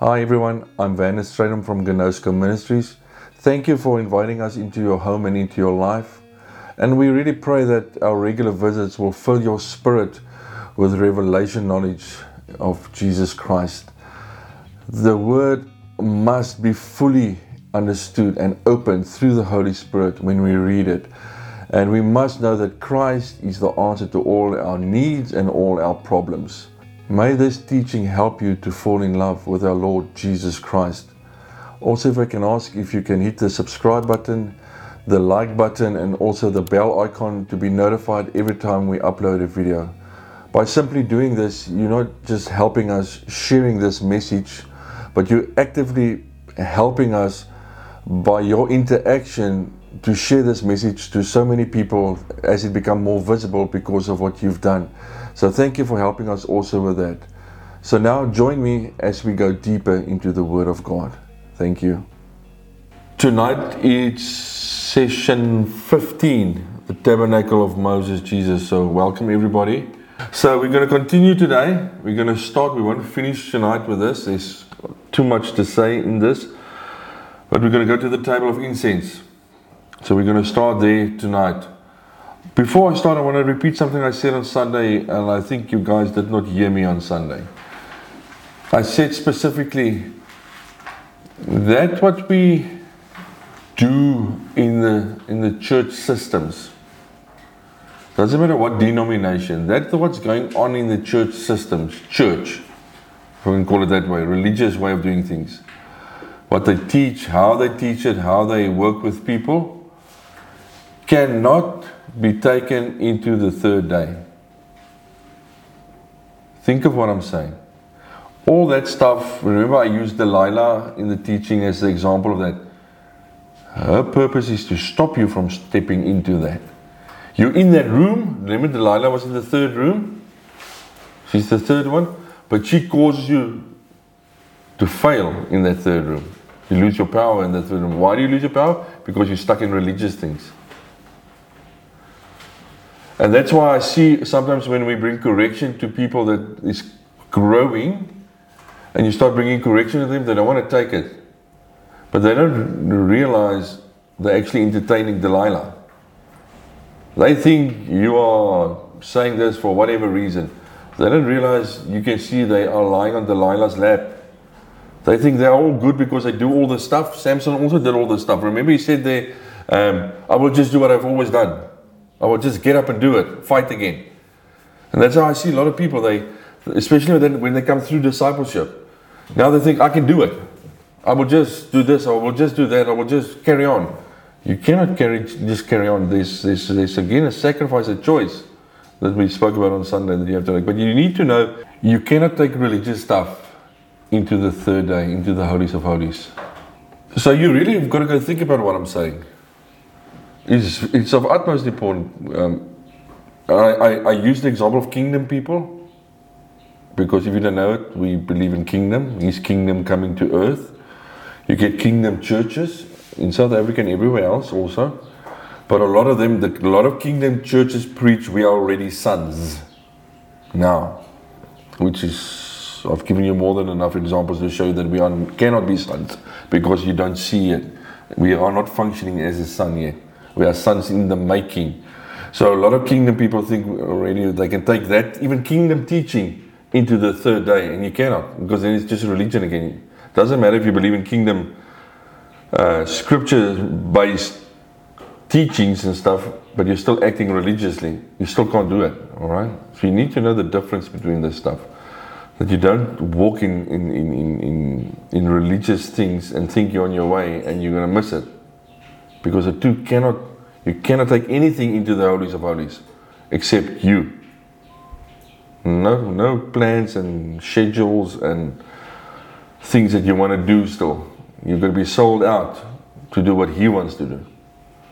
Hi everyone, I'm Vanna Stradham from Gnosco Ministries. Thank you for inviting us into your home and into your life. And we really pray that our regular visits will fill your spirit with revelation knowledge of Jesus Christ. The word must be fully understood and opened through the Holy Spirit when we read it. And we must know that Christ is the answer to all our needs and all our problems. May this teaching help you to fall in love with our Lord Jesus Christ. Also, if I can ask if you can hit the subscribe button, the like button, and also the bell icon to be notified every time we upload a video. By simply doing this, you're not just helping us sharing this message, but you're actively helping us by your interaction to share this message to so many people as it become more visible because of what you've done. So thank you for helping us also with that. So now join me as we go deeper into the Word of God. Thank you. Tonight it's session 15, the Tabernacle of Moses Jesus. So welcome everybody. So we're going to continue today. We're going to start. We won't finish tonight with this. There's too much to say in this. But we're going to go to the table of incense. So we're going to start there tonight. Before I start, I want to repeat something I said on Sunday, and I think you guys did not hear me on Sunday. I said specifically that what we do in the in the church systems doesn't matter what denomination that's what's going on in the church systems church if we can call it that way religious way of doing things what they teach how they teach it how they work with people cannot be taken into the third day think of what i'm saying all that stuff remember i used delilah in the teaching as the example of that her purpose is to stop you from stepping into that. You're in that room. Remember, Delilah was in the third room. She's the third one. But she causes you to fail in that third room. You lose your power in that third room. Why do you lose your power? Because you're stuck in religious things. And that's why I see sometimes when we bring correction to people that is growing, and you start bringing correction to them, they don't want to take it. But they don't realize they're actually entertaining Delilah. They think you are saying this for whatever reason. They don't realize you can see they are lying on Delilah's lap. They think they're all good because they do all the stuff. Samson also did all the stuff. Remember, he said there, um, I will just do what I've always done. I will just get up and do it, fight again. And that's how I see a lot of people. They, especially when they come through discipleship, now they think I can do it. I will just do this, I will just do that, I will just carry on. You cannot carry just carry on. This this this again a sacrifice, a choice that we spoke about on Sunday that you have to make. But you need to know you cannot take religious stuff into the third day, into the holies of holies. So you really have got to go think about what I'm saying. It's, it's of utmost importance. Um, I, I, I use the example of kingdom people because if you don't know it, we believe in kingdom, His kingdom coming to earth. You get kingdom churches in South Africa and everywhere else also. But a lot of them, the, a lot of kingdom churches preach we are already sons now, which is, I've given you more than enough examples to show you that we are, cannot be sons because you don't see it. We are not functioning as a son yet. We are sons in the making. So a lot of kingdom people think already they can take that, even kingdom teaching, into the third day, and you cannot because then it's just religion again. Doesn't matter if you believe in kingdom uh, scripture based teachings and stuff, but you're still acting religiously. You still can't do it, all right? So you need to know the difference between this stuff. That you don't walk in, in, in, in, in religious things and think you're on your way and you're going to miss it. Because the two cannot, you cannot take anything into the holies of holies except you. No, no plans and schedules and things that you want to do still. You're going to be sold out to do what He wants to do.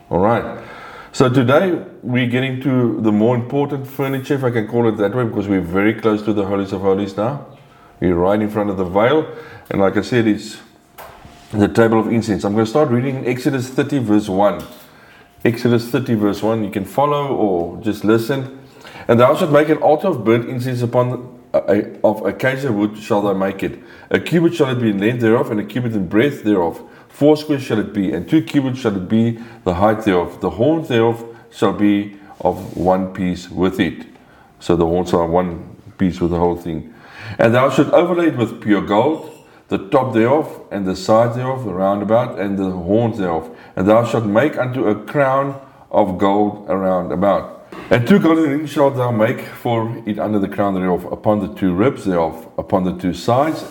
All right. So today we're getting to the more important furniture, if I can call it that way, because we're very close to the Holies of Holies now. We're right in front of the veil. And like I said, it's the table of incense. I'm going to start reading Exodus 30, verse 1. Exodus 30, verse 1. You can follow or just listen. And thou shalt make an altar of burnt incense upon a, of acacia wood shall thou make it. A cubit shall it be in length thereof, and a cubit in breadth thereof. Four Foursquare shall it be, and two cubits shall it be the height thereof. The horns thereof shall be of one piece with it. So the horns are one piece with the whole thing. And thou shalt overlay it with pure gold, the top thereof, and the sides thereof, the roundabout, and the horns thereof. And thou shalt make unto a crown of gold around about. And two golden rings shalt thou make for it under the crown thereof, upon the two ribs thereof, upon the two sides.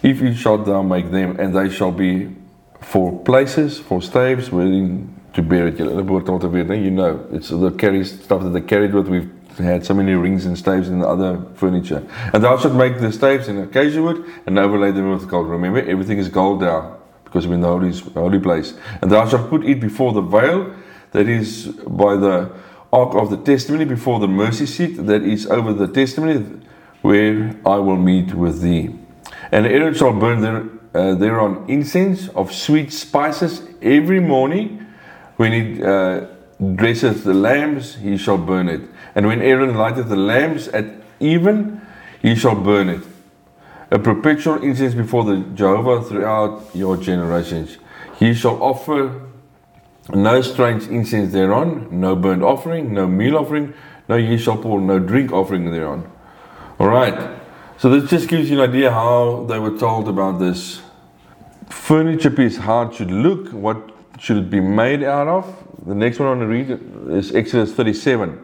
If it shalt thou make them, and they shall be for places, for staves, wherein to bear it. You know, it's the carry stuff that they carried with. We've had so many rings and staves and other furniture. And thou shalt make the staves in acacia wood and overlay them with gold. Remember, everything is gold now because we're in the holy, holy place. And thou shalt put it before the veil that is by the ark of the testimony, before the mercy seat that is over the testimony, where I will meet with thee. And Aaron shall burn there, uh, thereon incense of sweet spices every morning when he uh, the lambs, he shall burn it. And when Aaron lighteth the lamps at even, he shall burn it. A perpetual incense before the Jehovah throughout your generations. He shall offer no strange incense thereon, no burnt offering, no meal offering, no ye shall pour no drink offering thereon. All right. So this just gives you an idea how they were told about this furniture piece, how it should look, what should it be made out of. The next one I want to read is Exodus 37.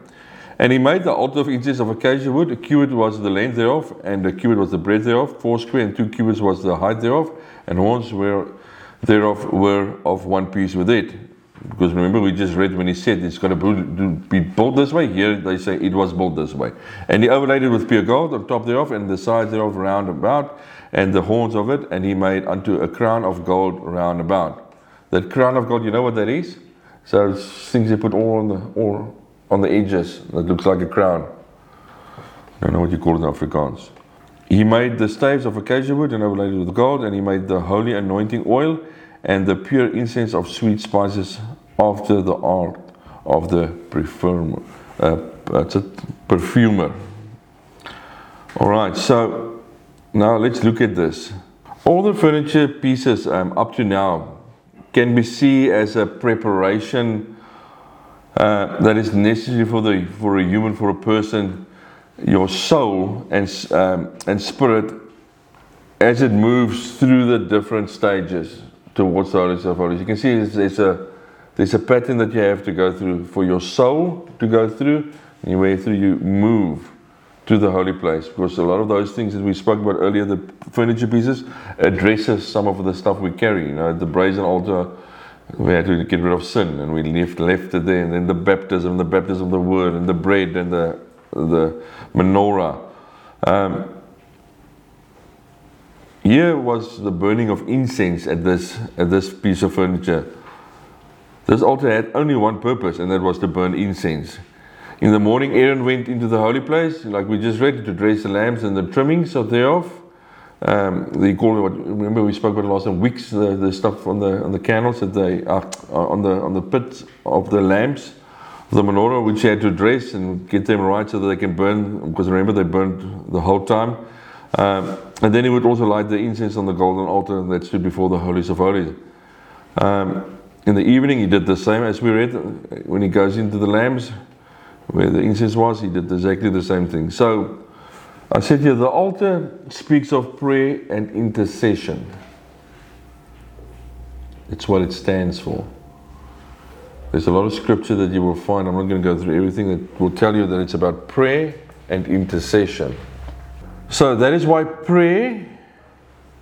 And he made the altar of incense of acacia wood. A cubit was the length thereof, and a cubit was the breadth thereof. Four square and two cubits was the height thereof, and horns were thereof were of one piece with it. Because remember, we just read when he said it's to be built this way. Here they say it was built this way. And he overlaid it with pure gold on top thereof, and the sides thereof round about, and the horns of it. And he made unto a crown of gold round about. That crown of gold, you know what that is? So things they put all on the all on the edges that looks like a crown. I don't know what you call it in Afrikaans. He made the staves of acacia wood and overlaid it with gold, and he made the holy anointing oil and the pure incense of sweet spices after the art of the perfumer. Uh, a perfumer. All right, so now let's look at this. All the furniture pieces um, up to now can be seen as a preparation uh, that is necessary for the for a human, for a person, your soul and um, and spirit, as it moves through the different stages towards the Holy of holies. You can see there's, there's a there's a pattern that you have to go through for your soul to go through, and you way through you move to the holy place because a lot of those things that we spoke about earlier, the furniture pieces, addresses some of the stuff we carry. You know, the brazen altar we had to get rid of sin and we left left it there and then the baptism the baptism of the word and the bread and the the menorah. Um, here was the burning of incense at this at this piece of furniture. This altar had only one purpose and that was to burn incense. In the morning Aaron went into the holy place like we just read to dress the lambs and the trimmings of thereof um, they call it remember we spoke about last time wicks the, the stuff on the on the candles that they uh, on the on the pit of the lamps the menorah which you had to dress and get them right so that they can burn because remember they burned the whole time. Um, and then he would also light the incense on the golden altar that stood before the holies of holies. Um, in the evening he did the same as we read when he goes into the lambs where the incense was he did exactly the same thing. So I said here the altar speaks of prayer and intercession. It's what it stands for. There's a lot of scripture that you will find. I'm not going to go through everything that will tell you that it's about prayer and intercession. So that is why prayer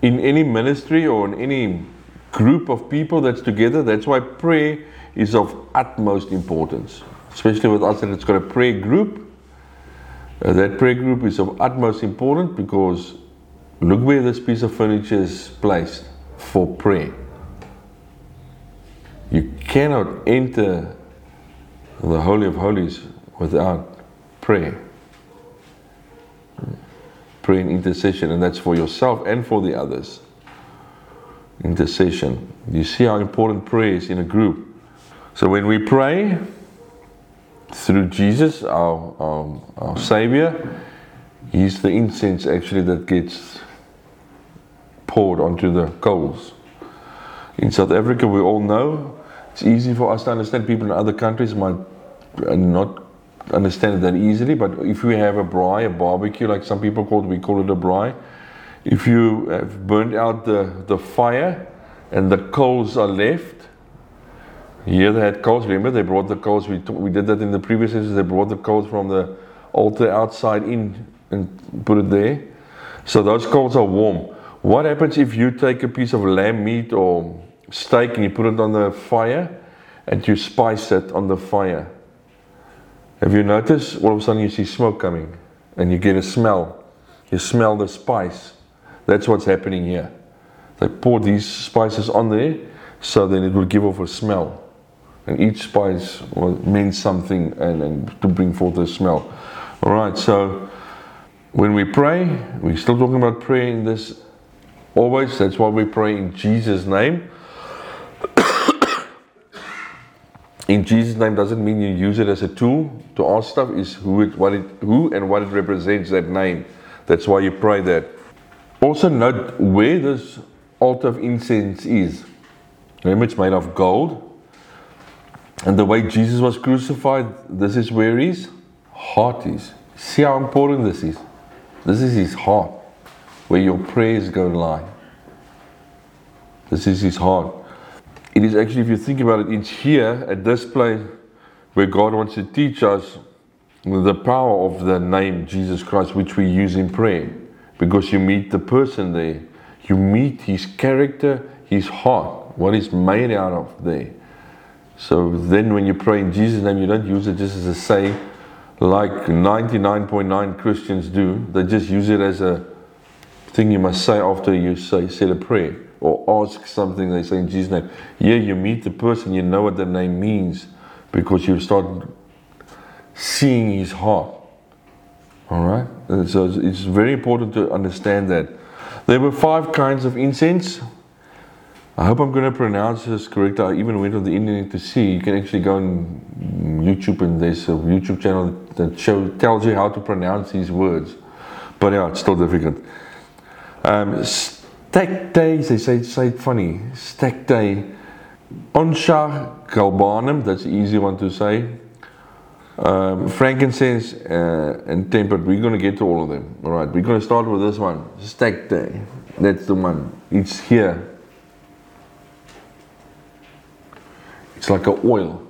in any ministry or in any group of people that's together, that's why prayer is of utmost importance. Especially with us, that it's got a prayer group uh, that prayer group is of utmost importance because look where this piece of furniture is placed for prayer. You cannot enter the Holy of Holies without prayer. Prayer and intercession, and that's for yourself and for the others. Intercession. You see how important prayer is in a group. So when we pray, through Jesus, our, our, our Savior, He's the incense actually that gets poured onto the coals. In South Africa, we all know it's easy for us to understand. People in other countries might not understand it that easily, but if we have a braai, a barbecue, like some people call it, we call it a braai. If you have burnt out the, the fire and the coals are left, here they had coals. Remember, they brought the coals. We, we did that in the previous sessions. They brought the coals from the altar outside in and put it there. So those coals are warm. What happens if you take a piece of lamb meat or steak and you put it on the fire and you spice it on the fire? Have you noticed all of a sudden you see smoke coming and you get a smell? You smell the spice. That's what's happening here. They pour these spices on there so then it will give off a smell. And each spice means something and, and to bring forth a smell. All right, so when we pray, we're still talking about prayer in this always. That's why we pray in Jesus' name. in Jesus' name doesn't mean you use it as a tool to ask stuff. Is who it, what it, who and what it represents. That name. That's why you pray that. Also note where this altar of incense is. Remember, it's made of gold. And the way Jesus was crucified, this is where his heart is. See how important this is. This is his heart, where your prayers go to lie. This is his heart. It is actually, if you think about it, it's here at this place where God wants to teach us the power of the name Jesus Christ, which we use in prayer. Because you meet the person there, you meet his character, his heart, what is made out of there. So then when you pray in Jesus' name, you don't use it just as a saying like 99.9 Christians do. They just use it as a thing you must say after you say said a prayer or ask something they say in Jesus' name. Yeah, you meet the person, you know what the name means because you start seeing his heart. All right? And so it's very important to understand that. There were five kinds of incense. I hope I'm going to pronounce this correct. I even went on the internet to see. You can actually go on YouTube and there's a YouTube channel that show, tells you how to pronounce these words. But yeah, it's still difficult. Um, stack days, they say, say it funny. Stack day. Onycha galbanum, that's the easy one to say. Um, frankincense uh, and tempered, we're going to get to all of them. All right, we're going to start with this one. Stacte. That's the one. It's here. It's like an oil.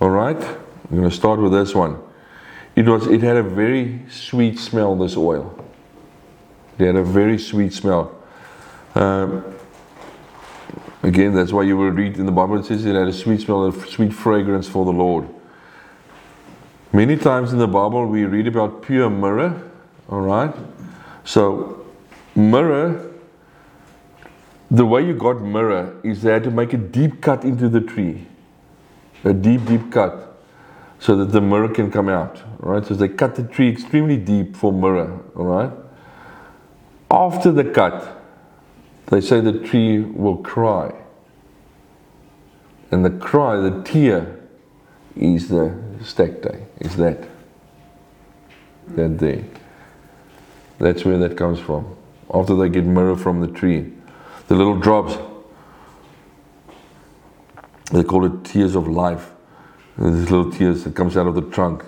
All right, I'm going to start with this one. It was. It had a very sweet smell. This oil. It had a very sweet smell. Um, again, that's why you will read in the Bible. It says it had a sweet smell, a sweet fragrance for the Lord. Many times in the Bible we read about pure myrrh. All right, so myrrh the way you got myrrh is they had to make a deep cut into the tree, a deep, deep cut, so that the myrrh can come out. Right? So they cut the tree extremely deep for myrrh. All right. After the cut, they say the tree will cry, and the cry, the tear, is the stacte. Is that that day? That's where that comes from. After they get myrrh from the tree the little drops. They call it tears of life. These little tears that comes out of the trunk.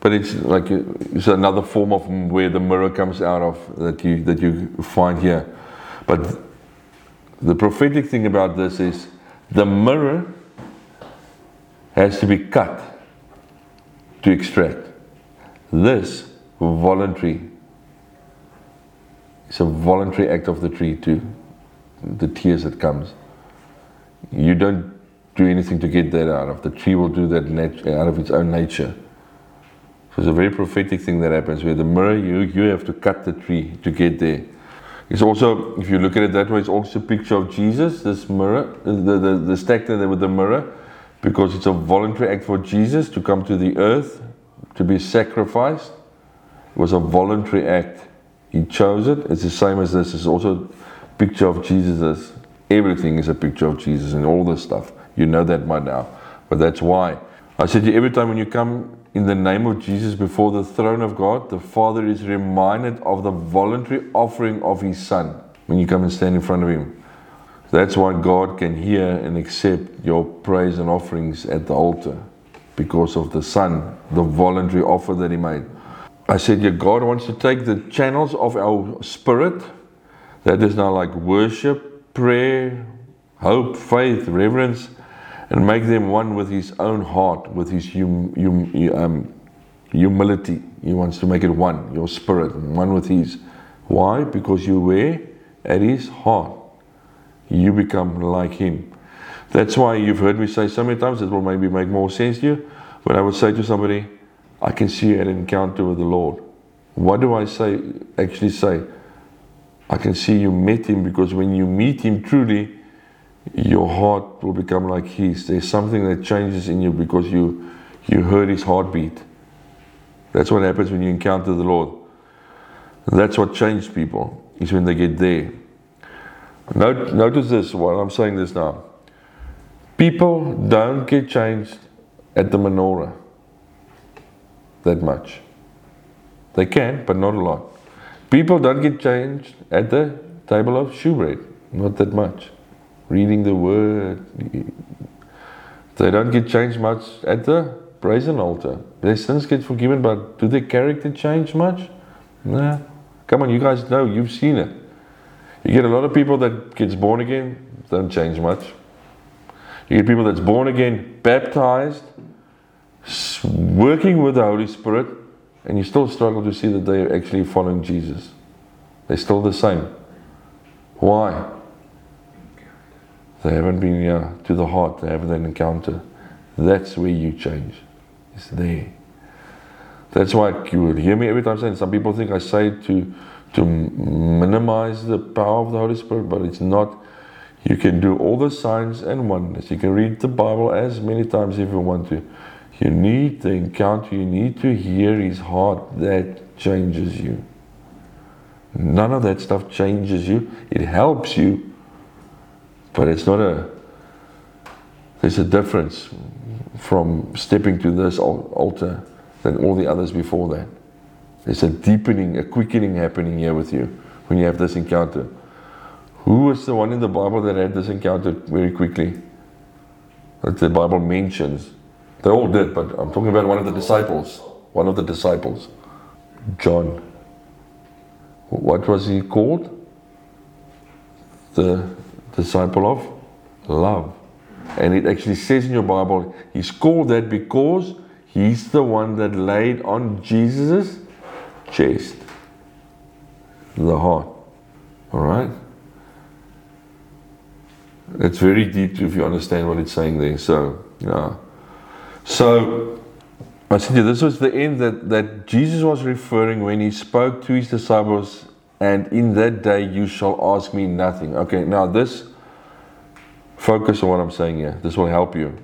But it's like it's another form of where the myrrh comes out of that you that you find here. But the prophetic thing about this is the myrrh has to be cut to extract. This voluntary. It's a voluntary act of the tree too the tears that comes. You don't do anything to get that out of. The tree will do that nat- out of its own nature. So it's a very prophetic thing that happens where the myrrh you, you have to cut the tree to get there. It's also, if you look at it that way, it's also a picture of Jesus, this myrrh, the, the, the stacte with the myrrh, because it's a voluntary act for Jesus to come to the earth, to be sacrificed. It was a voluntary act. He chose it. It's the same as this. It's also picture of Jesus everything is a picture of Jesus and all this stuff. You know that by now. But that's why. I said to you, every time when you come in the name of Jesus before the throne of God, the Father is reminded of the voluntary offering of His Son when you come and stand in front of Him. That's why God can hear and accept your praise and offerings at the altar because of the Son, the voluntary offer that He made. I said, Yeah, God wants to take the channels of our spirit, that is now like worship, prayer, hope, faith, reverence, and make them one with His own heart, with His hum, hum, um, humility. He wants to make it one, your spirit, one with His. Why? Because you were at His heart. You become like Him. That's why you've heard me say so many times, it will maybe make more sense to you. When I would say to somebody, I can see an encounter with the Lord. What do I say? Actually, say, I can see you met Him because when you meet Him truly, your heart will become like His. There's something that changes in you because you you heard His heartbeat. That's what happens when you encounter the Lord. That's what changed people. Is when they get there. Note, notice this while I'm saying this now. People don't get changed at the menorah that much. They can, but not a lot. People don't get changed at the table of shewbread, not that much. Reading the word. They don't get changed much at the brazen altar. Their sins get forgiven, but do their character change much? Nah. Come on, you guys know, you've seen it. You get a lot of people that gets born again, don't change much. You get people that's born again, baptized, working with the Holy Spirit, and you still struggle to see that they are actually following Jesus. They're still the same. Why? They haven't been uh, to the heart, they haven't had an encounter. That's where you change. It's there. That's why you will hear me every time saying some people think I say to to minimize the power of the Holy Spirit, but it's not. You can do all the signs and wonders. You can read the Bible as many times if you want to. You need the encounter, you need to hear His heart. That changes you. None of that stuff changes you. It helps you, but it's not a. There's a difference from stepping to this altar than all the others before that. There's a deepening, a quickening happening here with you when you have this encounter. Who was the one in the Bible that had this encounter very quickly? That the Bible mentions. They all did, but I'm talking about one of the disciples. One of the disciples. John. What was he called? The disciple of love. And it actually says in your Bible, he's called that because he's the one that laid on Jesus' chest, the heart. All right? It's very deep if you understand what it's saying there. So, yeah. So, I said you, this was the end that, that Jesus was referring when he spoke to his disciples, and in that day you shall ask me nothing. Okay, now this, focus on what I'm saying here. This will help you.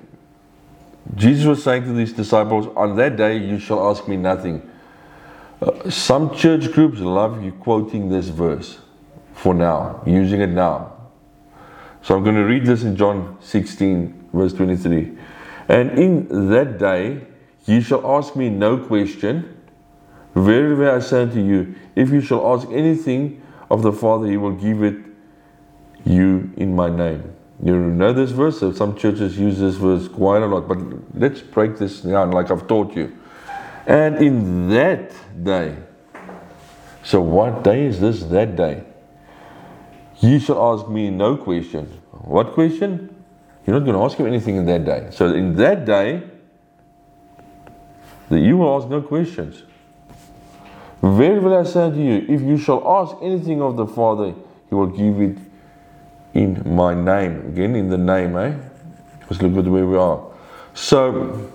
Jesus was saying to these disciples, On that day you shall ask me nothing. Uh, some church groups love you quoting this verse for now, using it now. So I'm going to read this in John 16, verse 23. And in that day ye shall ask me no question. Verily I say unto you, if you shall ask anything of the Father, he will give it you in my name. You know this verse? So some churches use this verse quite a lot, but let's break this down like I've taught you. And in that day, so what day is this? That day. Ye shall ask me no question. What question? You're not going to ask him anything in that day. So in that day, that you will ask no questions. Verily I say to you, if you shall ask anything of the Father, He will give it in my name. Again, in the name, eh? Let's look at where we are. So,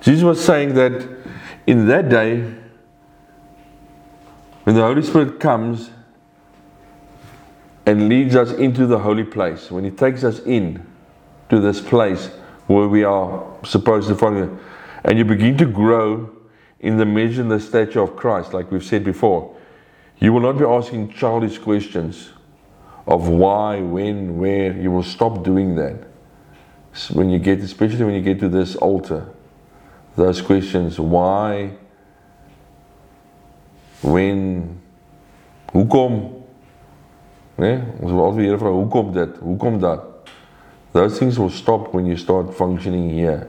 Jesus was saying that in that day, when the Holy Spirit comes and leads us into the holy place, when He takes us in to this place where we are supposed to follow, and you begin to grow in the measure and the stature of Christ, like we've said before, you will not be asking childish questions of why, when, where. You will stop doing that when you get, especially when you get to this altar those questions why, when, hoekom. Nee, ons wil altyd vra hoekom dit, hoekom dat. Those things will stop when you start functioning here.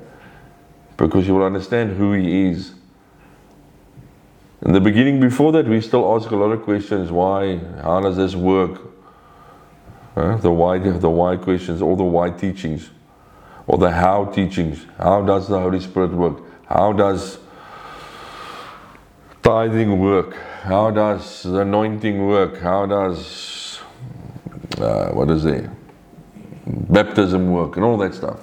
Because you will understand who he is. In the beginning, before that, we still ask a lot of questions. Why? How does this work? The why, the why questions, all the why teachings, or the how teachings. How does the Holy Spirit work? How does tithing work? How does the anointing work? How does uh, what is it? Baptism work and all that stuff.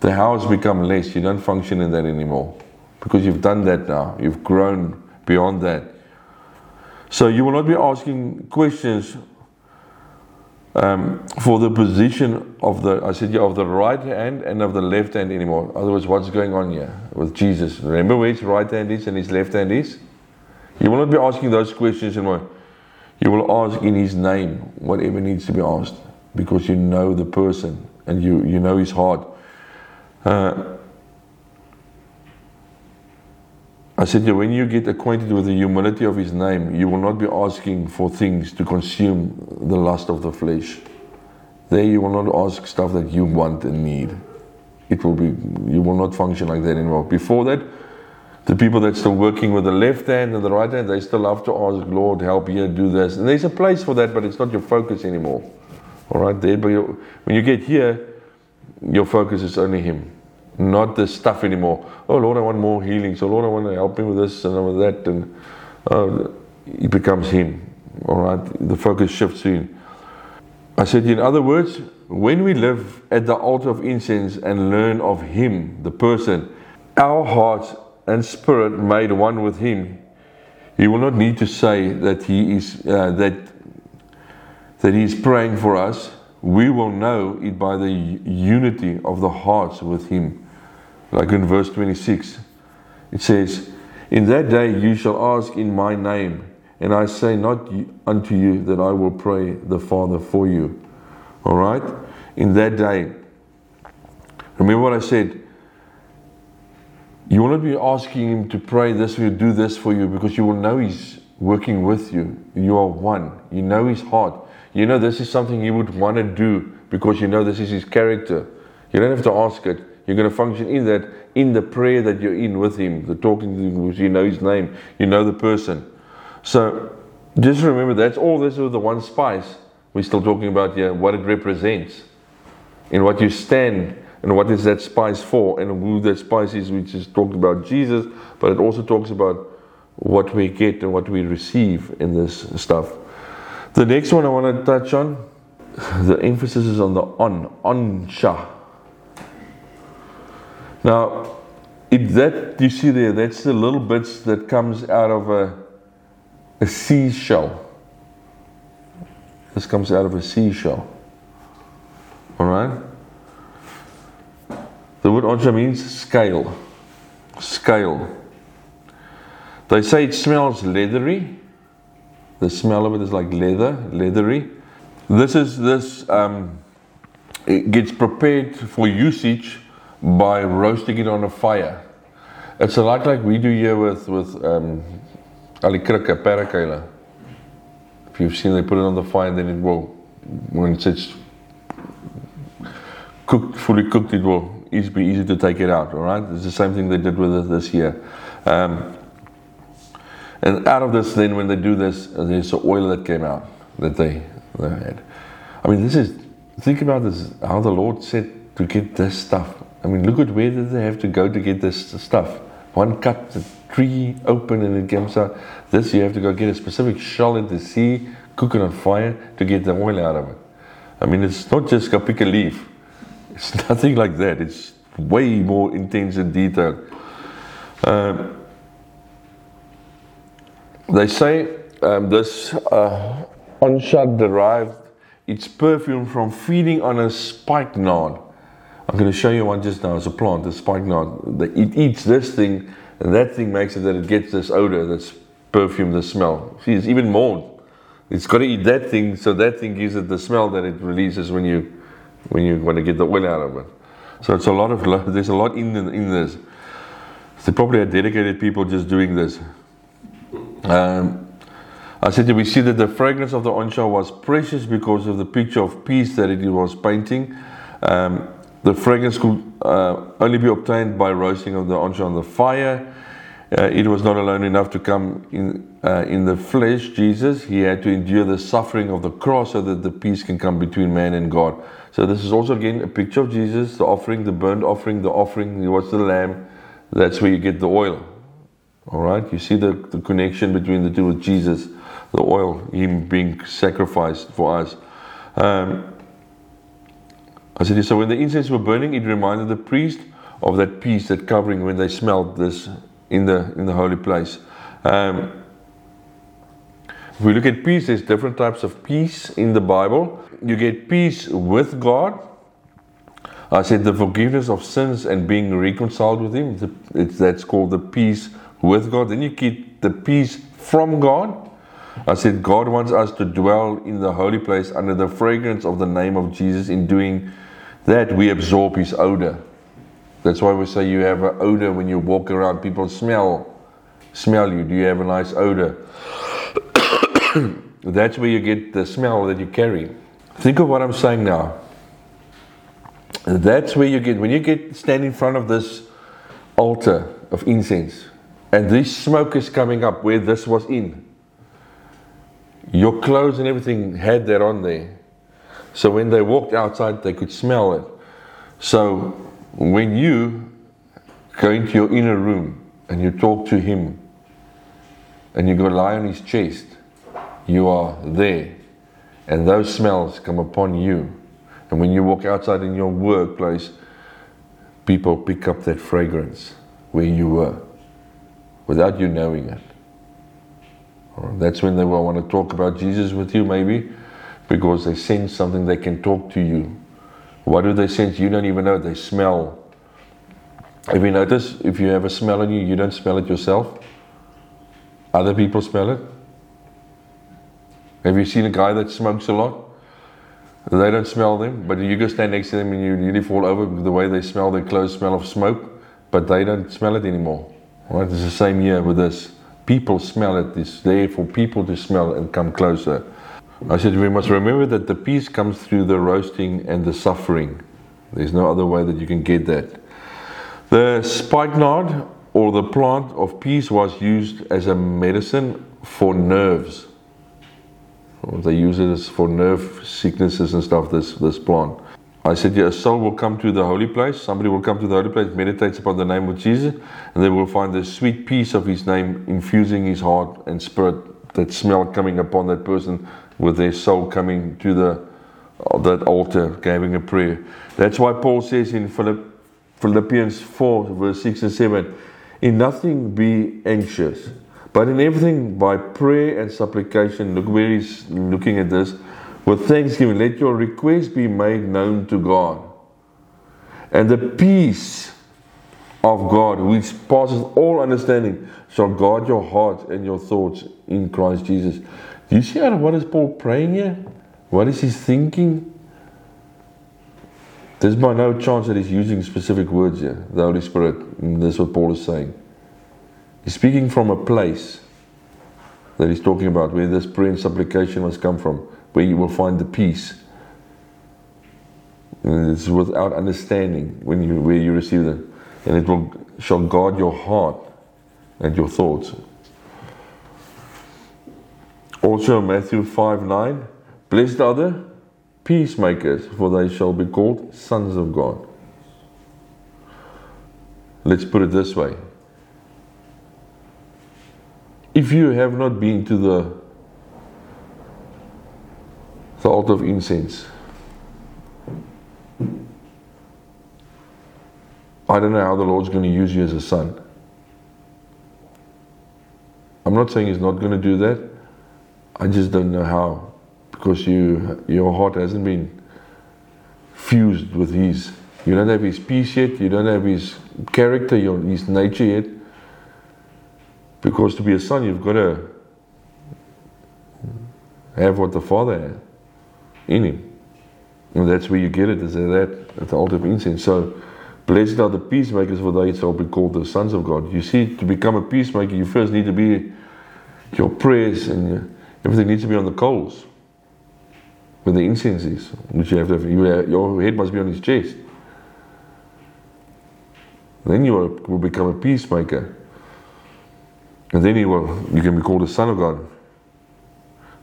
The how has become less. You don't function in that anymore because you've done that now. You've grown beyond that. So you will not be asking questions um, for the position of the I said yeah, of the right hand and of the left hand anymore. Otherwise, what's going on here with Jesus? Remember where his right hand is and his left hand is? You will not be asking those questions anymore. You will ask in his name whatever needs to be asked because you know the person and you, you know his heart. Uh, I said, when you get acquainted with the humility of his name, you will not be asking for things to consume the lust of the flesh. There you will not ask stuff that you want and need. It will be you will not function like that anymore. Before that, the people that still working with the left hand and the right hand, they still have to ask, Lord, help here, do this. And there's a place for that, but it's not your focus anymore. All right, there. But when you get here, your focus is only Him not the stuff anymore. Oh Lord, I want more healing. So Lord, I want to help me with this and with that, and uh, it becomes Him. All right, the focus shifts in. I said, in other words, when we live at the altar of incense and learn of Him, the person, our hearts and spirit made one with Him, He will not need to say that He is uh, that that He is praying for us. We will know it by the unity of the hearts with Him like in verse 26. It says, In that day you shall ask in my name, and I say not unto you that I will pray the Father for you. All right? In that day, remember what I said. You will not be asking him to pray this for you, do this for you, because you will know he's working with you. You are one. You know his heart. You know this is something he would want to do because you know this is his character. You don't have to ask it. You're going to function in that, in the prayer that you're in with Him, the talking to Him, you know His name, you know the person. So just remember that's all this with the one spice. We're still talking about here what it represents, in what you stand, and what is that spice for, and who that spice is. We just talked about Jesus, but it also talks about what we get and what we receive in this stuff. The next one I want to touch on, the emphasis is on the on, on shah. Now, if that you see there, that's the little bits that comes out of a, a seashell. This comes out of a seashell. All right. The word onycha means scale. Scale. They say it smells leathery. The smell of it is like leather, leathery. This is this. Um, it gets prepared for usage by roasting it on a fire. It's a lot like we do here with with um, alikrukke, parakela. If you've seen, they put it on the fire, then it will, when it's cooked, fully cooked, it will easy, be easy to take it out. All right, it's the same thing they did with it this year. Um, and out of this, then when they do this, there's the oil that came out that they, they had. I mean, this is think about this: how the Lord said to get this stuff I mean, look at where did they have to go to get this stuff? One cut the tree open and it comes out. This you have to go get a specific shell in the sea, cook it on fire to get the oil out of it. I mean, it's not just go pick a leaf. It's nothing like that. It's way more intense and detailed. Um, they say um, this uh, derived its perfume from feeding on a spike spikenard I'm going to show you one just now. It's a plant, a spikenard. It eats this thing, and that thing makes it that it gets this odor, this perfume, the smell. See, it's even more. It's got to eat that thing, so that thing gives it the smell that it releases when you when you want to get the oil out of it. So it's a lot of there's a lot in in this. They probably had dedicated people just doing this. Um, I said that we see that the fragrance of the onycha was precious because of the picture of peace that it was painting. Um, the fragrance could uh, only be obtained by roasting of the onycha on the fire. Uh, it was not alone enough to come in uh, in the flesh, Jesus. He had to endure the suffering of the cross so that the peace can come between man and God. So this is also again a picture of Jesus, the offering, the burnt offering, the offering. Was the lamb. That's where you get the oil. All right, you see the, the connection between the two with Jesus, the oil, Him being sacrificed for us. Um, I said, so when the incense were burning, it reminded the priest of that peace, that covering when they smelled this in the in the holy place. Um, if we look at peace, there's different types of peace in the Bible. You get peace with God. I said the forgiveness of sins and being reconciled with Him. It's, that's called the peace with God. Then you get the peace from God. I said, God wants us to dwell in the holy place under the fragrance of the name of Jesus. In doing that, we absorb His odor. That's why we say you have an odor when you walk around. People smell, smell you. Do you have a nice odor? That's where you get the smell that you carry. Think of what I'm saying now. That's where you get when you get stand in front of this altar of incense and this smoke is coming up where this was in. Your clothes and everything had that on there. So when they walked outside, they could smell it. So when you go into your inner room and you talk to Him and you go lie on His chest, you are there. And those smells come upon you. And when you walk outside in your workplace, people pick up that fragrance where you were without you knowing it. That's when they will want to talk about Jesus with you, maybe, because they sense something they can talk to you. What do they sense? You don't even know. They smell. Have you noticed if you have a smell on you, you don't smell it yourself? Other people smell it. Have you seen a guy that smokes a lot? They don't smell them, but you go stand next to them and you nearly fall over the way they smell. Their clothes smell of smoke, but they don't smell it anymore. Right? It's the same here with this. People smell it. It's there for people to smell and come closer. I said we must remember that the peace comes through the roasting and the suffering. There's no other way that you can get that. The spikenard or the plant of peace was used as a medicine for nerves. They use it as for nerve sicknesses and stuff. This this plant. I said, yeah, a soul will come to the holy place. Somebody will come to the holy place, meditates upon the name of Jesus, and they will find the sweet peace of his name infusing his heart and spirit, that smell coming upon that person with their soul coming to the uh, that altar, giving a prayer. That's why Paul says in Philippians 4, verse 6 and 7, in nothing be anxious, but in everything by prayer and supplication. Look where he's looking at this with thanksgiving, let your requests be made known to God. And the peace of God, which passes all understanding, shall guard your heart and your thoughts in Christ Jesus. You see what is Paul praying here? What is he thinking? There's by no chance that he's using specific words here, the Holy Spirit. And that's what Paul is saying. He's speaking from a place that he's talking about, where this prayer and supplication must come from where you will find the peace. And it's without understanding when you where you receive it, and it will shall guard your heart and your thoughts. Also Matthew 5 9, blessed are the peacemakers, for they shall be called sons of God. Let's put it this way. If you have not been to the the altar of incense. I don't know how the Lord's going to use you as a son. I'm not saying He's not going to do that. I just don't know how, because you your heart hasn't been fused with His. You don't have His peace yet. You don't have His character, your, His nature yet. Because to be a son, you've got to have what the Father had in him. And that's where you get it, is that at the altar of incense. So Blessed are the peacemakers, for they shall be called the sons of God. You see, to become a peacemaker, you first need to be your prayers and everything needs to be on the coals where the incense is, which you have to have. You your head must be on his chest. Then you will, will become a peacemaker. And then you will you can be called a son of God.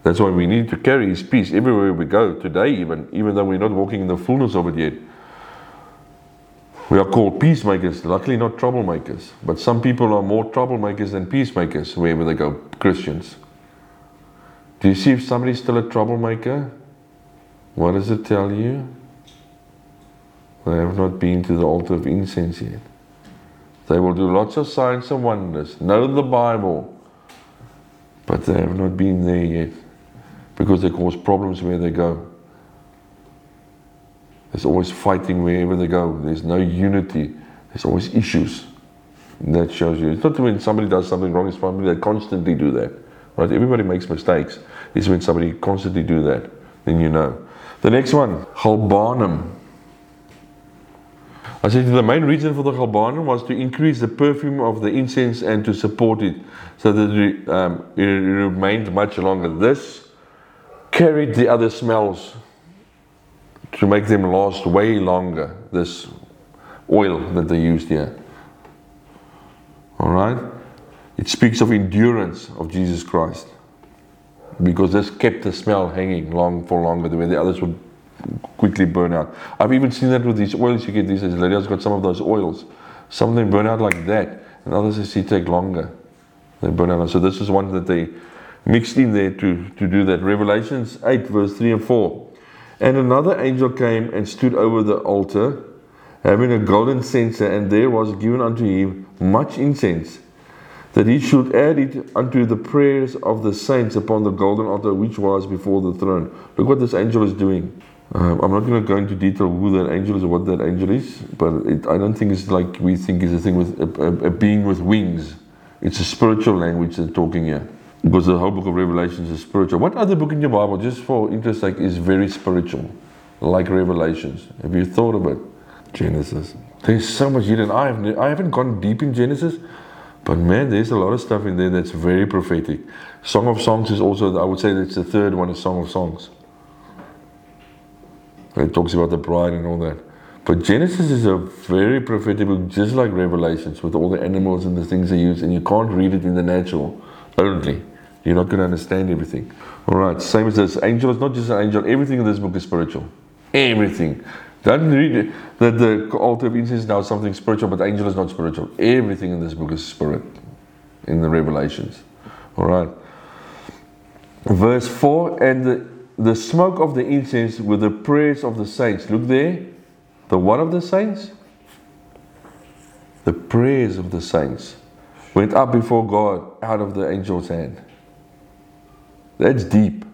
That's why we need to carry his peace everywhere we go, today even, even though we're not walking in the fullness of it yet. We are called peacemakers, luckily not troublemakers. But some people are more troublemakers than peacemakers wherever they go, Christians. Do you see if somebody's still a troublemaker? What does it tell you? They have not been to the altar of incense yet. They will do lots of signs and wonders, know the Bible, but they have not been there yet because they cause problems where they go. There's always fighting wherever they go. There's no unity. There's always issues. And that shows you. It's not when somebody does something wrong, it's probably they constantly do that. Right? Everybody makes mistakes. It's when somebody constantly do that, then you know. The next one, Galbanum. I said the main reason for the Galbanum was to increase the perfume of the incense and to support it so that um, it remained much longer. This carried the other smells to make them last way longer, this oil that they used here. All right? It speaks of endurance of Jesus Christ because this kept the smell hanging long for longer, the way the others would quickly burn out. I've even seen that with these oils you get these days. Lydia's got some of those oils. Some of them burn out like that, and others I see take longer. They burn out. So this is one that they mixed in there to, to do that. Revelations 8, verse 3 and 4. And another angel came and stood over the altar, having a golden censer, and there was given unto him much incense, that he should add it unto the prayers of the saints upon the golden altar which was before the throne. Look what this angel is doing. Um, I'm not going to go into detail who that angel is or what that angel is, but it, I don't think it's like we think it's a thing with a, a, a being with wings. It's a spiritual language they're talking here. Because the whole book of Revelations is spiritual. What other book in your Bible, just for interest sake, is very spiritual, like Revelations? Have you thought of it? Genesis. There's so much hidden. I haven't, I haven't gone deep in Genesis, but man, there's a lot of stuff in there that's very prophetic. Song of Songs is also, I would say that's the third one is Song of Songs. It talks about the bride and all that. But Genesis is a very prophetic book, just like Revelations, with all the animals and the things they use, and you can't read it in the natural only. You're not going to understand everything. All right, same as this. Angel is not just an angel. Everything in this book is spiritual. Everything. Don't read that the altar of incense is now something spiritual, but angel is not spiritual. Everything in this book is spirit in the Revelations. All right. Verse 4 And the, the smoke of the incense with the prayers of the saints. Look there. The one of the saints? The prayers of the saints went up before God out of the angel's hand. That's deep,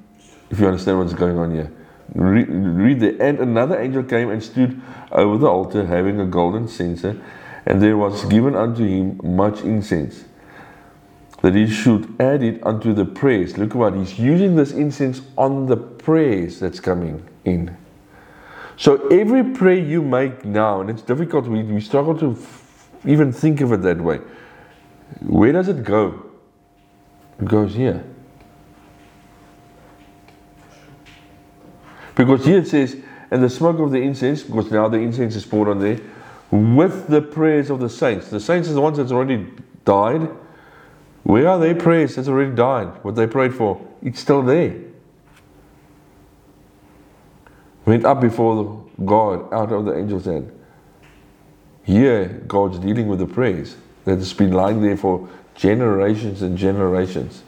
if you understand what's going on here. Read, read there. And another angel came and stood over the altar, having a golden censer, and there was given unto him much incense, that he should add it unto the prayers. Look what he's using this incense on the prayers that's coming in. So every prayer you make now, and it's difficult, we, we struggle to f- even think of it that way. Where does it go? It goes here. Because here it says, and the smoke of the incense, because now the incense is poured on there, with the prayers of the saints. The saints are the ones that's already died. Where are their prayers that's already died? What they prayed for? It's still there. Went up before God out of the angel's hand. Here, God's dealing with the prayers that has been lying there for generations and generations.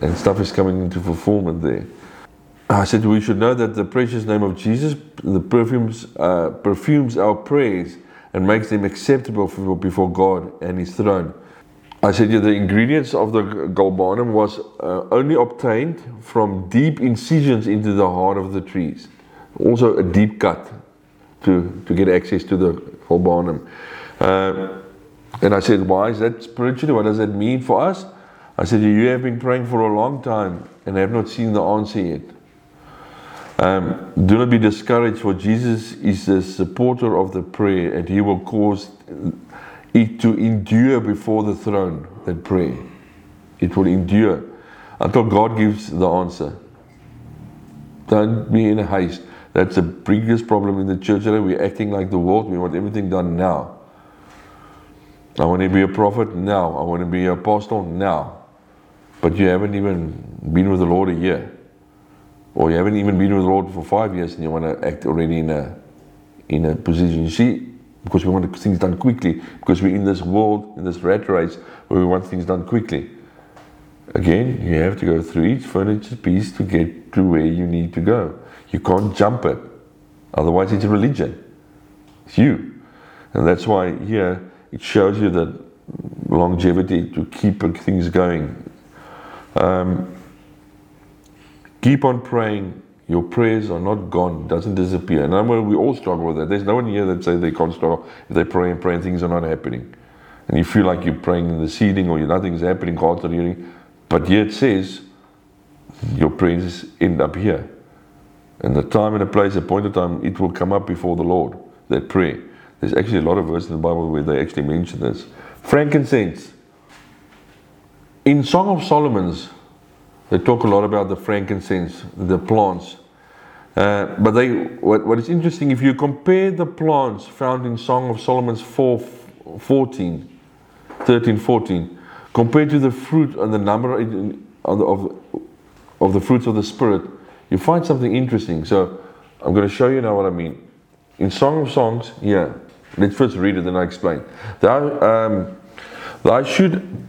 And stuff is coming into fulfillment there. I said we should know that the precious name of Jesus, the perfumes, uh, perfumes our prayers and makes them acceptable for, before God and His throne. I said yeah, the ingredients of the galbanum was uh, only obtained from deep incisions into the heart of the trees. Also a deep cut to, to get access to the galbanum. Uh, and I said, why is that spiritually? What does that mean for us? I said, you have been praying for a long time and have not seen the answer yet. Um, do not be discouraged, for Jesus is the supporter of the prayer, and He will cause it to endure before the throne. That prayer, it will endure until God gives the answer. Don't be in a haste. That's the biggest problem in the church today. We're acting like the world. We want everything done now. I want to be a prophet now. I want to be an apostle now. But you haven't even been with the Lord a year. Or you haven't even been with the Lord for five years and you want to act already in a in a position. You see, because we want things done quickly, because we're in this world, in this rat race where we want things done quickly. Again, you have to go through each furniture piece to get to where you need to go. You can't jump it. Otherwise, it's a religion. It's you. And that's why here it shows you that longevity to keep things going. Um, keep on praying. Your prayers are not gone, doesn't disappear. And I know we all struggle with that. There's no one here that says they can't struggle if they pray and pray and things are not happening. And you feel like you're praying in the seeding or nothing's happening, God's not hearing. But here it says your prayers end up here. And the time and the place, the point of time, it will come up before the Lord, that prayer. There's actually a lot of verses in the Bible where they actually mention this. Frankincense. In Song of Solomon's, they talk a lot about the frankincense, the plants. Uh, but they, what, what is interesting, if you compare the plants found in Song of Solomon's 4, 14, 13, 14, compared to the fruit and the number of, of, of the fruits of the Spirit, you find something interesting. So I'm going to show you now what I mean. In Song of Songs, yeah, let's first read it, then I explain. Thou, um, thou should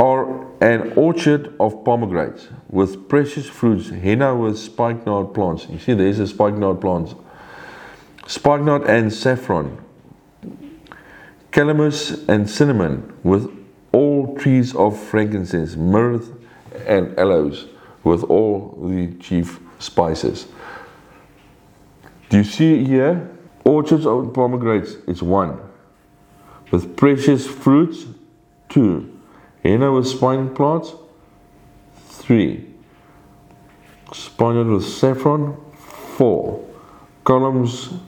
are an orchard of pomegranates with precious fruits, henna with spikenard plants. You see, there's a spikenard plants. Spikenard and saffron, calamus and cinnamon with all trees of frankincense, myrrh and aloes with all the chief spices. Do you see here? Orchards of pomegranates is one. With precious fruits, two. Henna with spine plants, three. Spined with saffron, four. Calamus,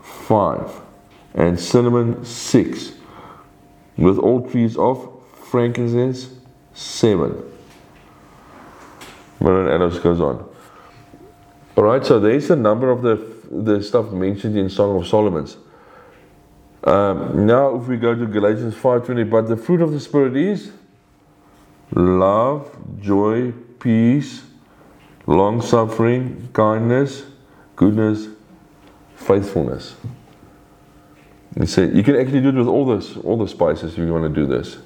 five. And cinnamon, six. With all trees of frankincense, seven. And aloes goes on. All right, so there's a number of the the stuff mentioned in Song of Solomon's. Um, now, if we go to Galatians 5:20, but the fruit of the Spirit is love, joy, peace, long suffering, kindness, goodness, faithfulness. You say you can actually do it with all this, all the spices if you want to do this.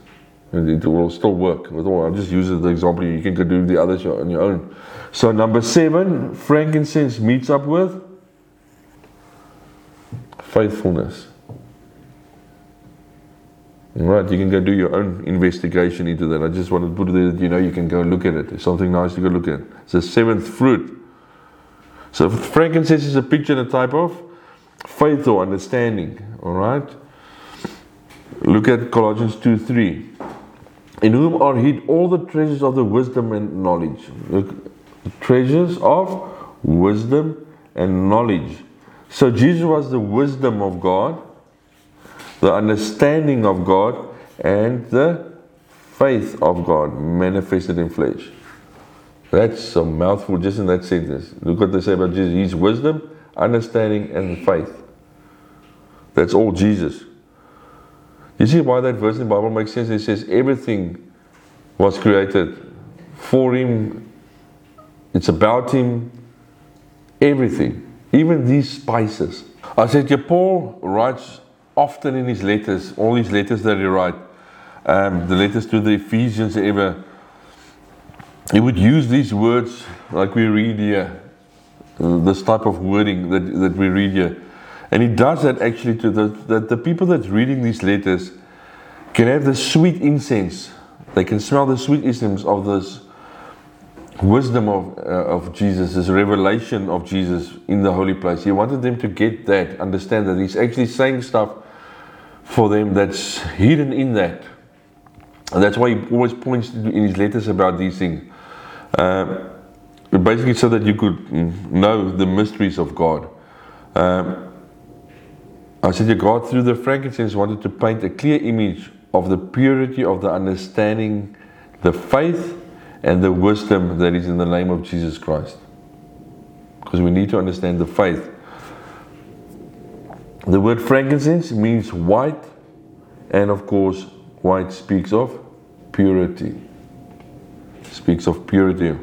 It will still work with all. I'll just as an example. You can do the others on your own. So number seven, frankincense meets up with faithfulness. Right, you can go do your own investigation into that. I just wanted to put it there that you know you can go look at it. It's something nice to go look at. It's the seventh fruit. So frankincense is a picture and a type of faith or understanding. All right. Look at Colossians 2 3. In whom are hid all the treasures of the wisdom and knowledge. Look, the treasures of wisdom and knowledge. So Jesus was the wisdom of God, the understanding of God, and the faith of God manifested in flesh. That's a mouthful just in that sentence. Look what they say about Jesus. He's wisdom, understanding, and faith. That's all Jesus. You see why that verse in the Bible makes sense? It says everything was created for him. It's about him. Everything. Even these spices. I said, yeah, Paul writes often in his letters, all these letters that he writes, um, the letters to the Ephesians, ever, he would use these words like we read here, this type of wording that, that we read here. And he does that actually to the, that the people that's reading these letters can have the sweet incense. They can smell the sweet incense of this wisdom of, uh, of Jesus, this revelation of Jesus in the holy place. He wanted them to get that, understand that he's actually saying stuff for them that's hidden in that. And that's why he always points in his letters about these things. Um, basically so that you could know the mysteries of God. Um, I said, that God, through the frankincense, wanted to paint a clear image of the purity of the understanding, the faith, and the wisdom that is in the name of Jesus Christ. Because we need to understand the faith. The word frankincense means white, and of course, white speaks of purity. Speaks of purity.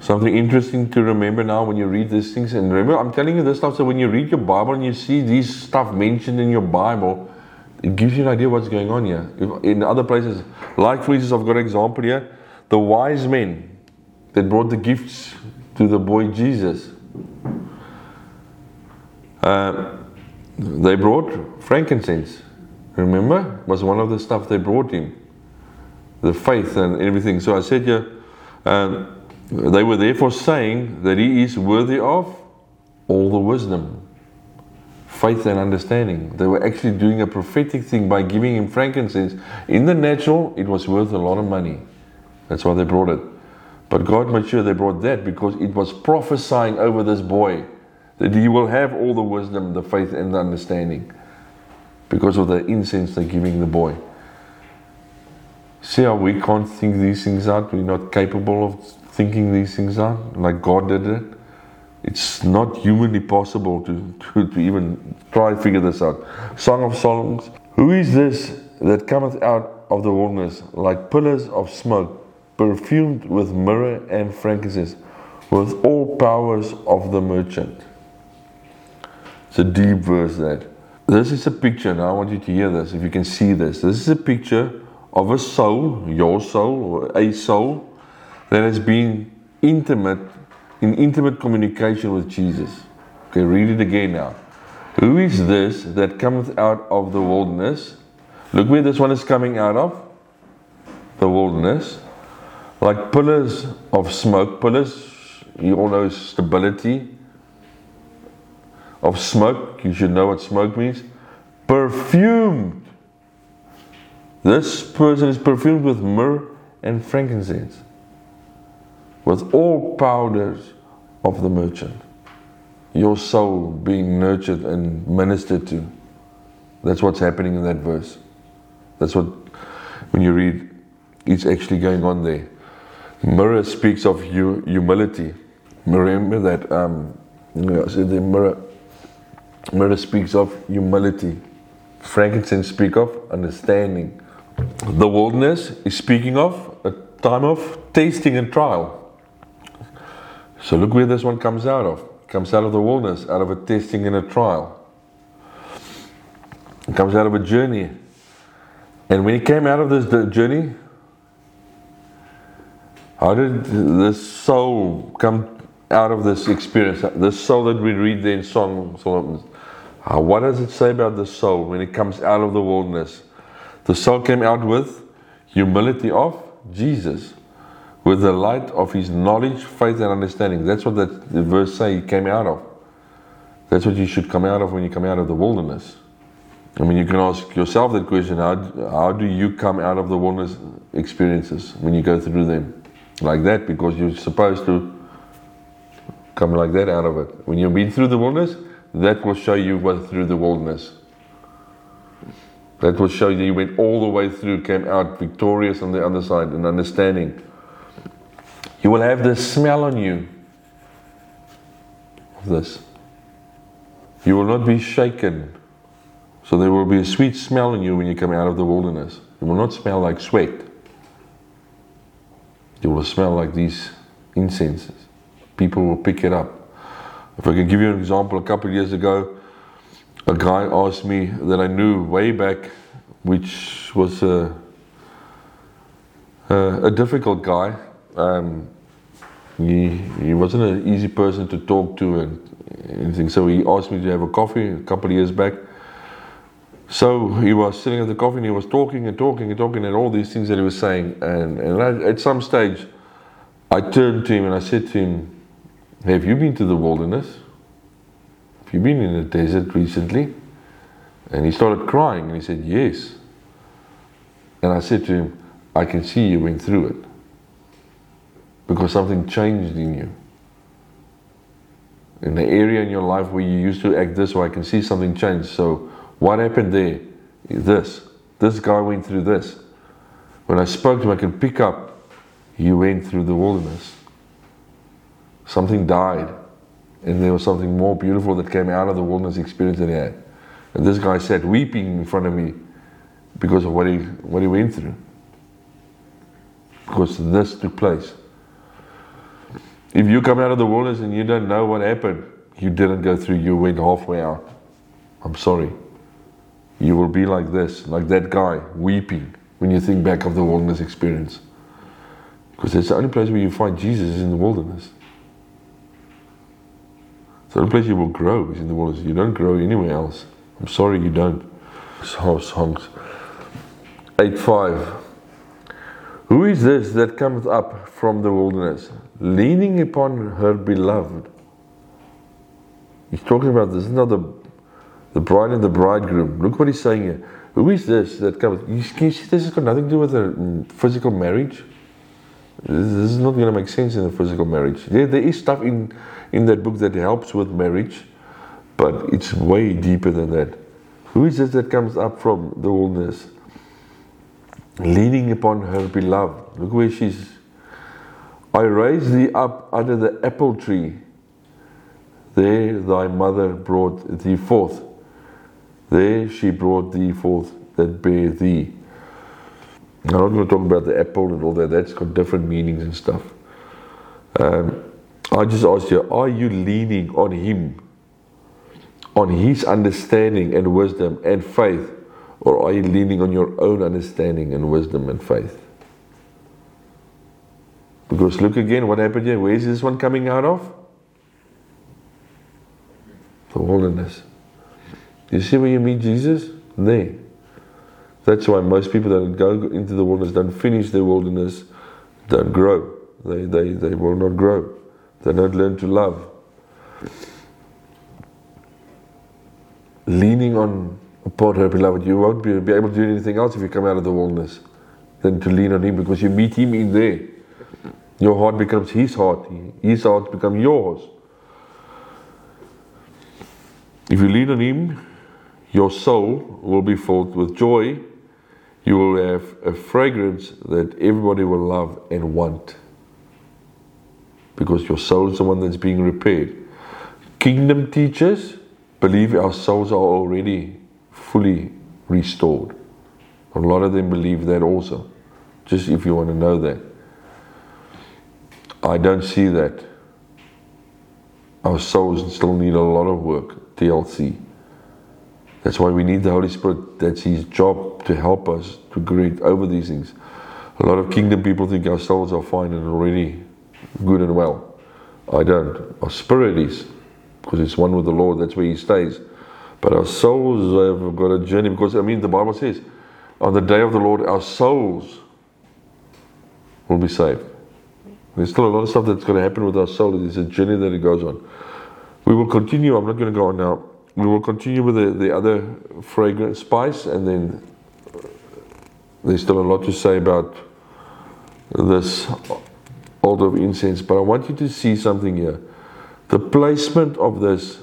Something interesting to remember now when you read these things, and remember, I'm telling you this stuff so when you read your Bible and you see these stuff mentioned in your Bible, it gives you an idea what's going on here. If, in other places, like for instance, I've got an example here the wise men that brought the gifts to the boy Jesus. Uh, they brought frankincense. Remember? Was one of the stuff they brought him. The faith and everything. So I said, yeah, um, they were therefore saying that he is worthy of all the wisdom, faith, and understanding. They were actually doing a prophetic thing by giving him frankincense. In the natural, it was worth a lot of money. That's why they brought it. But God made sure they brought that because it was prophesying over this boy that he will have all the wisdom, the faith, and the understanding because of the incense they're giving the boy. See how we can't think these things out? We're not capable of thinking these things out like God did it. It's not humanly possible to, to, to even try to figure this out. Song of Songs Who is this that cometh out of the wilderness like pillars of smoke? perfumed with myrrh and frankincense, with all powers of the merchant. It's a deep verse that. This is a picture, now I want you to hear this, if you can see this. This is a picture of a soul, your soul, or a soul, that has been intimate, in intimate communication with Jesus. Okay, read it again now. Who is this that cometh out of the wilderness? Look where this one is coming out of the wilderness like pillars of smoke. Pillars, you all know stability of smoke. You should know what smoke means. Perfumed. This person is perfumed with myrrh and frankincense, with all powders of the merchant. Your soul being nurtured and ministered to. That's what's happening in that verse. That's what, when you read, it's actually going on there. Myrrh speaks of humility. Remember that um, you the myrrh, myrrh speaks of humility. Frankincense speak of understanding. The wilderness is speaking of a time of tasting and trial. So look where this one comes out of. It comes out of the wilderness, out of a testing and a trial. It comes out of a journey. And when he came out of this journey, how did this soul come out of this experience? This soul that we read there in Song what does it say about the soul when it comes out of the wilderness? The soul came out with humility of Jesus, with the light of his knowledge, faith, and understanding. That's what that verse say he came out of. That's what you should come out of when you come out of the wilderness. I mean, you can ask yourself that question: How how do you come out of the wilderness experiences when you go through them? like that because you're supposed to come like that out of it. When you've been through the wilderness, that will show you what through the wilderness. That will show you you went all the way through, came out victorious on the other side and understanding. You will have this smell on you of this. You will not be shaken. So there will be a sweet smell on you when you come out of the wilderness. It will not smell like sweat you will smell like these incenses. People will pick it up. If I can give you an example, a couple of years ago, a guy asked me that I knew way back, which was a, a, a difficult guy. Um, he, he wasn't an easy person to talk to and anything. So he asked me to have a coffee a couple of years back. So he was sitting at the coffee and he was talking and talking and talking and all these things that he was saying. And, and I, at some stage, I turned to him and I said to him, Have you been to the wilderness? Have you been in the desert recently? And he started crying and he said, Yes. And I said to him, I can see you went through it. Because something changed in you. In the area in your life where you used to act this way, I can see something change. So, what happened there? This. This guy went through this. When I spoke to him, I could pick up, he went through the wilderness. Something died, and there was something more beautiful that came out of the wilderness experience that he had. And this guy sat weeping in front of me because of what he, what he went through. Because this took place. If you come out of the wilderness and you don't know what happened, you didn't go through, you went halfway out. I'm sorry. You will be like this, like that guy, weeping when you think back of the wilderness experience. Because it's the only place where you find Jesus is in the wilderness. The only place you will grow is in the wilderness. You don't grow anywhere else. I'm sorry you don't. So, songs. 8 5. Who is this that cometh up from the wilderness, leaning upon her beloved? He's talking about this is not the, the bride and the bridegroom. Look what he's saying here. Who is this that comes? You, can you see this has got nothing to do with a mm, physical marriage? This, is not going to make sense in a physical marriage. There, there is stuff in, in that book that helps with marriage, but it's way deeper than that. Who is this that comes up from the wilderness? leaning upon her beloved. Look where she's. I raised thee up under the apple tree. There thy mother brought thee forth. There she brought thee forth that bare thee. I'm not going to talk about the apple and all that. That's got different meanings and stuff. Um, I just asked you, are you leaning on Him, on His understanding and wisdom and faith? Or are you leaning on your own understanding and wisdom and faith? Because look again, what happened here? Where is this one coming out of? The wilderness. You see where you meet Jesus? There. That's why most people that go into the wilderness don't finish their wilderness, don't grow. They, they, they will not grow. They don't learn to love. Leaning on upon her beloved. You won't be, be able to do anything else if you come out of the wilderness than to lean on Him because you meet Him in there. Your heart becomes His heart, His heart becomes yours. If you lean on Him, your soul will be filled with joy. You will have a fragrance that everybody will love and want. Because your soul is the one that's being repaired. Kingdom teachers believe our souls are already fully restored. A lot of them believe that also, just if you want to know that. I don't see that. Our souls still need a lot of work, TLC. That's why we need the Holy Spirit. That's His job to help us to get over these things. A lot of kingdom people think our souls are fine and already good and well. I don't. Our spirit is, because it's one with the Lord, that's where He stays. But our souls have got a journey because, I mean, the Bible says, on the day of the Lord, our souls will be saved. There's still a lot of stuff that's going to happen with our soul. It's a journey that it goes on. We will continue. I'm not going to go on now. We will continue with the, the other fragrant spice, and then there's still a lot to say about this altar of incense. But I want you to see something here. The placement of this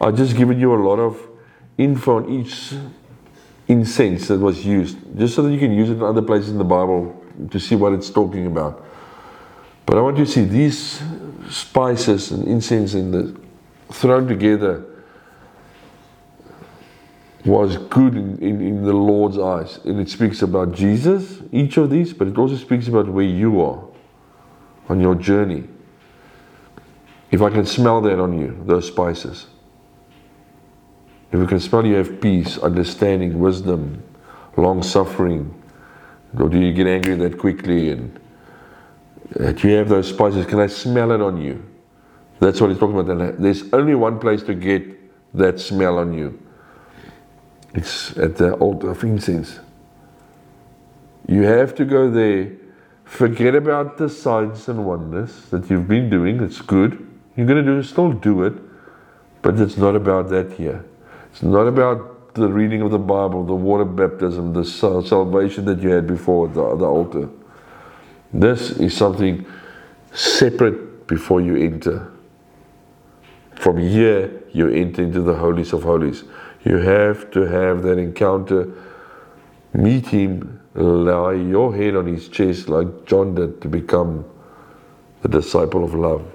I've just given you a lot of info on each incense that was used, just so that you can use it in other places in the Bible to see what it's talking about. But I want you to see these spices and incense and the, thrown together was good in, in, in, the Lord's eyes. And it speaks about Jesus, each of these, but it also speaks about where you are on your journey. If I can smell that on you, those spices. If you can smell you have peace, understanding, wisdom, long suffering, or do you get angry that quickly and Uh, that you have those spices, can I smell it on you? That's what he's talking about. There's only one place to get that smell on you. It's at the altar of incense. You have to go there. Forget about the signs and wonders that you've been doing. It's good. You're going to do still do it, but it's not about that here. It's not about the reading of the Bible, the water baptism, the salvation that you had before the, the altar. This is something separate before you enter. From here, you enter into the holies of holies. You have to have that encounter, meet him, lie your head on his chest like John did to become the disciple of love.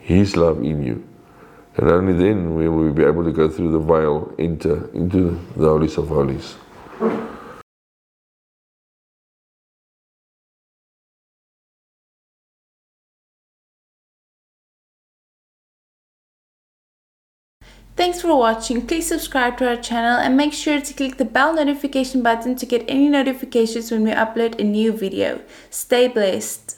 His love in you. And only then will we be able to go through the veil, enter into the holies of holies. Thanks for watching. Please subscribe to our channel and make sure to click the bell notification button to get any notifications when we upload a new video. Stay blessed.